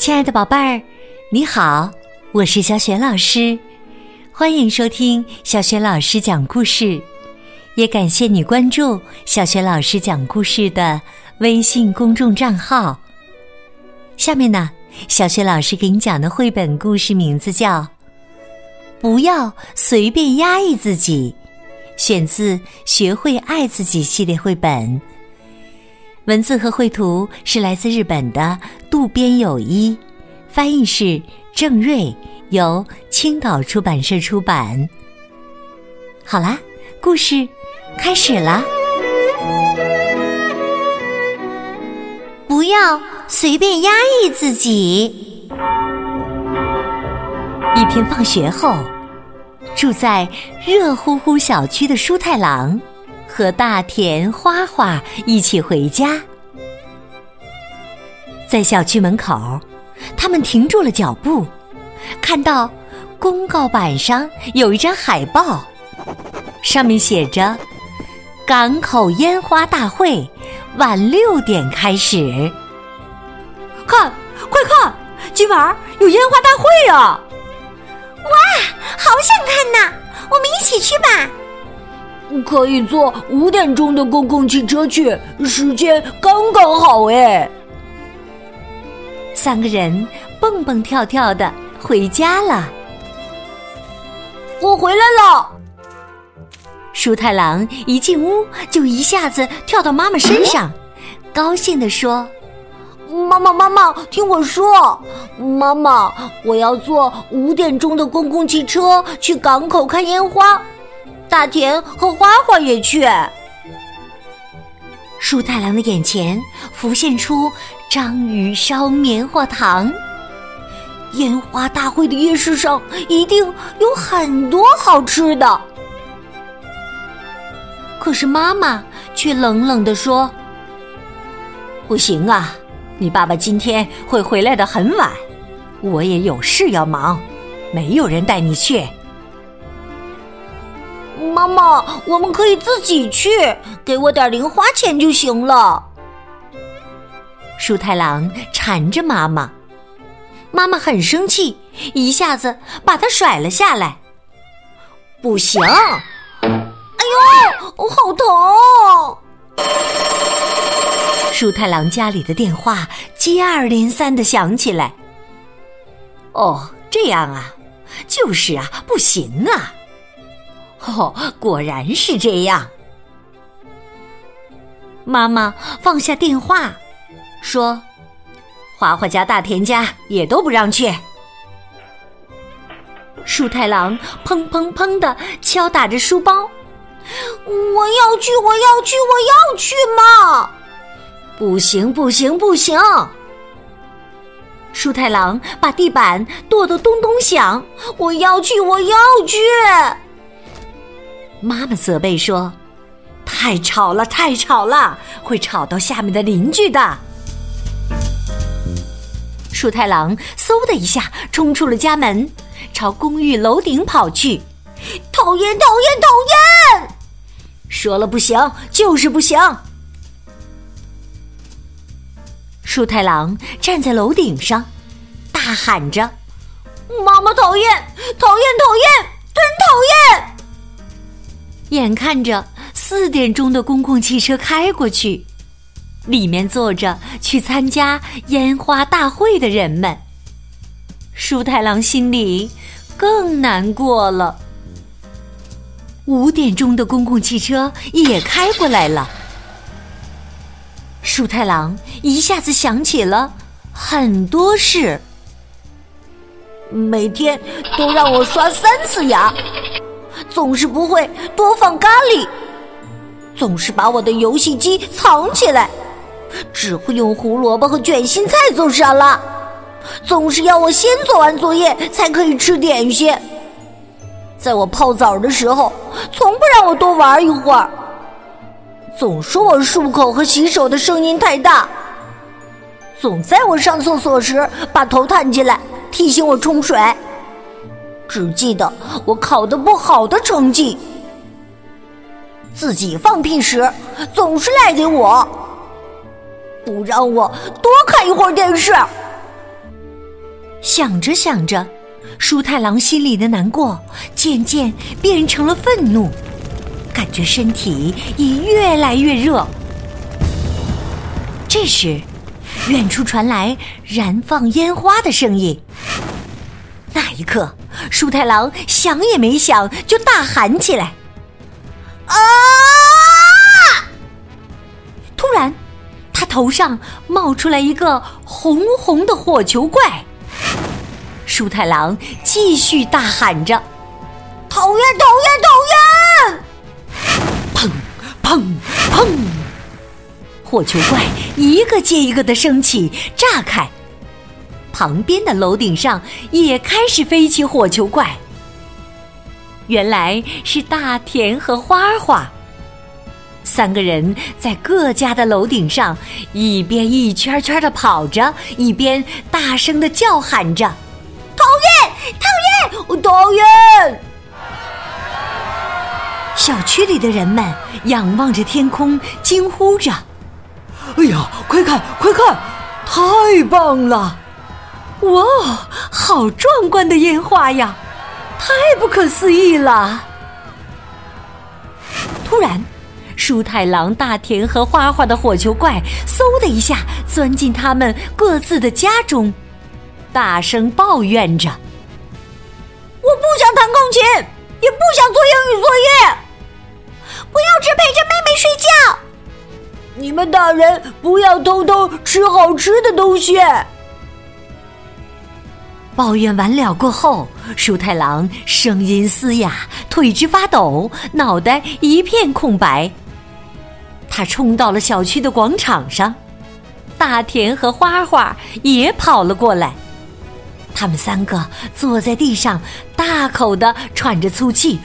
亲爱的宝贝儿，你好，我是小雪老师，欢迎收听小雪老师讲故事，也感谢你关注小雪老师讲故事的微信公众账号。下面呢，小雪老师给你讲的绘本故事名字叫《不要随便压抑自己》，选自《学会爱自己》系列绘本。文字和绘图是来自日本的渡边有一，翻译是郑瑞，由青岛出版社出版。好啦，故事开始啦。不要随便压抑自己。一天放学后，住在热乎乎小区的舒太郎。和大田花花一起回家，在小区门口，他们停住了脚步，看到公告板上有一张海报，上面写着“港口烟花大会晚六点开始”。看，快看，今晚有烟花大会啊！哇，好想看呐！我们一起去吧。可以坐五点钟的公共汽车去，时间刚刚好哎。三个人蹦蹦跳跳的回家了。我回来了。舒太郎一进屋就一下子跳到妈妈身上，高兴地说：“妈妈，妈妈，听我说，妈妈，我要坐五点钟的公共汽车去港口看烟花。”大田和花花也去。舒太郎的眼前浮现出章鱼烧棉花糖。烟花大会的夜市上一定有很多好吃的。可是妈妈却冷冷地说：“不行啊，你爸爸今天会回来的很晚，我也有事要忙，没有人带你去。”妈妈，我们可以自己去，给我点零花钱就行了。树太郎缠着妈妈，妈妈很生气，一下子把他甩了下来。不行！哎呦，我好疼！树太郎家里的电话接二连三的响起来。哦，这样啊，就是啊，不行啊。哦，果然是这样。妈妈放下电话，说：“花花家、大田家也都不让去。”树太郎砰砰砰的敲打着书包：“我要去，我要去，我要去嘛！”不行，不行，不行！树太郎把地板跺得咚咚响：“我要去，我要去！”妈妈责备说：“太吵了，太吵了，会吵到下面的邻居的。”树太郎嗖的一下冲出了家门，朝公寓楼顶跑去。讨厌，讨厌，讨厌！说了不行，就是不行。树太郎站在楼顶上，大喊着：“妈妈讨厌，讨厌，讨厌，真讨厌！”眼看着四点钟的公共汽车开过去，里面坐着去参加烟花大会的人们。舒太郎心里更难过了。五点钟的公共汽车也开过来了，舒太郎一下子想起了很多事。每天都让我刷三次牙。总是不会多放咖喱，总是把我的游戏机藏起来，只会用胡萝卜和卷心菜做沙拉，总是要我先做完作业才可以吃点心。在我泡澡的时候，从不让我多玩一会儿，总说我漱口和洗手的声音太大，总在我上厕所时把头探进来提醒我冲水。只记得我考的不好的成绩，自己放屁时总是赖给我，不让我多看一会儿电视。想着想着，舒太郎心里的难过渐渐变成了愤怒，感觉身体也越来越热。这时，远处传来燃放烟花的声音。那一刻，舒太郎想也没想就大喊起来：“啊！”突然，他头上冒出来一个红红的火球怪。舒太郎继续大喊着：“讨厌，讨厌，讨厌！”砰砰砰！火球怪一个接一个的升起，炸开。旁边的楼顶上也开始飞起火球怪。原来是大田和花花三个人在各家的楼顶上，一边一圈圈的跑着，一边大声的叫喊着：“讨厌，讨厌，讨厌！”小区里的人们仰望着天空，惊呼着。哎呀，快看，快看，太棒了！哇，好壮观的烟花呀，太不可思议了！突然，舒太郎、大田和花花的火球怪嗖的一下钻进他们各自的家中，大声抱怨着：“我不想弹钢琴，也不想做英语作业，不要只陪着妹妹睡觉。”你们大人不要偷偷吃好吃的东西。抱怨完了过后，舒太郎声音嘶哑，腿直发抖，脑袋一片空白。他冲到了小区的广场上，大田和花花也跑了过来。他们三个坐在地上，大口的喘着粗气。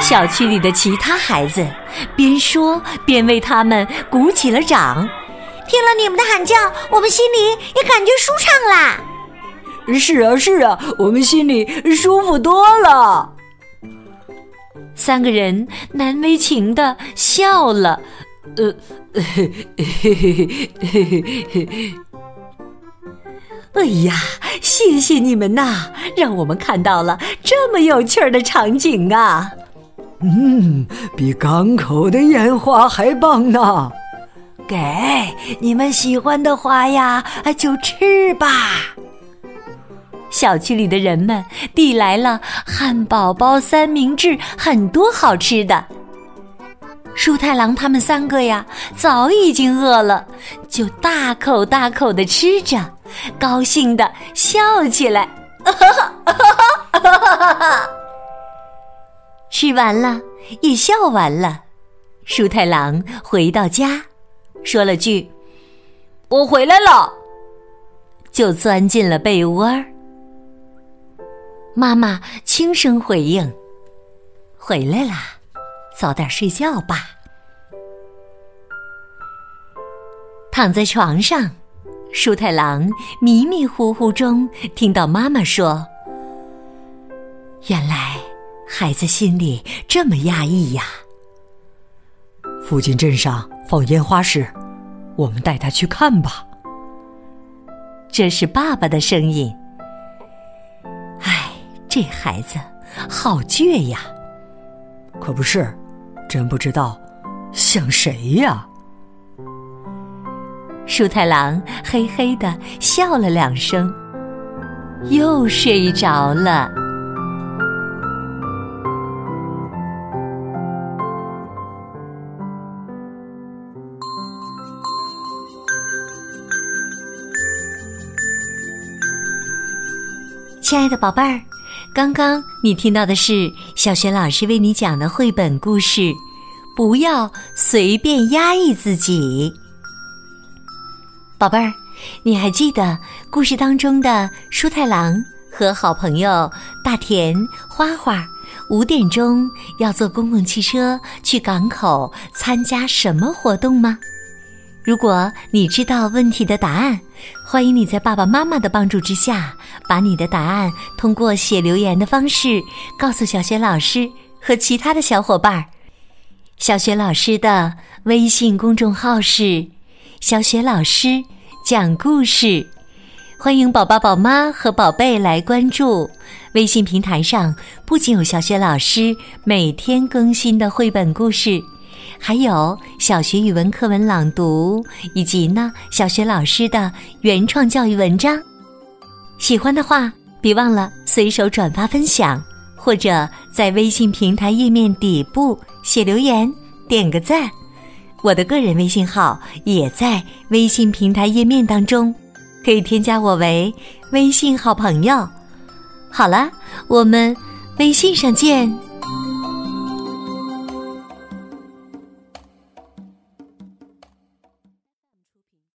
小区里的其他孩子边说边为他们鼓起了掌。听了你们的喊叫，我们心里也感觉舒畅啦。是啊，是啊，我们心里舒服多了。三个人难为情的笑了。呃，嘿嘿嘿嘿嘿哎呀，谢谢你们呐，让我们看到了这么有趣儿的场景啊！嗯，比港口的烟花还棒呢。给你们喜欢的花呀，就吃吧。小区里的人们递来了汉堡包、三明治，很多好吃的。舒太郎他们三个呀，早已经饿了，就大口大口的吃着，高兴的笑起来。哈哈哈哈哈吃完了，也笑完了。舒太郎回到家，说了句：“我回来了。”就钻进了被窝儿。妈妈轻声回应：“回来啦，早点睡觉吧。”躺在床上，舒太郎迷迷糊糊中听到妈妈说：“原来。”孩子心里这么压抑呀。附近镇上放烟花时，我们带他去看吧。这是爸爸的声音。唉，这孩子好倔呀。可不是，真不知道像谁呀。树太郎嘿嘿的笑了两声，又睡着了。亲爱的宝贝儿，刚刚你听到的是小雪老师为你讲的绘本故事《不要随便压抑自己》。宝贝儿，你还记得故事当中的舒太郎和好朋友大田、花花五点钟要坐公共汽车去港口参加什么活动吗？如果你知道问题的答案，欢迎你在爸爸妈妈的帮助之下，把你的答案通过写留言的方式告诉小雪老师和其他的小伙伴。小雪老师的微信公众号是小雪老师讲故事。欢迎宝宝、宝妈和宝贝来关注微信平台上，不仅有小雪老师每天更新的绘本故事，还有小学语文课文朗读，以及呢小学老师的原创教育文章。喜欢的话，别忘了随手转发分享。或者在微信平台页面底部写留言，点个赞。我的个人微信号也在微信平台页面当中，可以添加我为微信好朋友。好了，我们微信上见。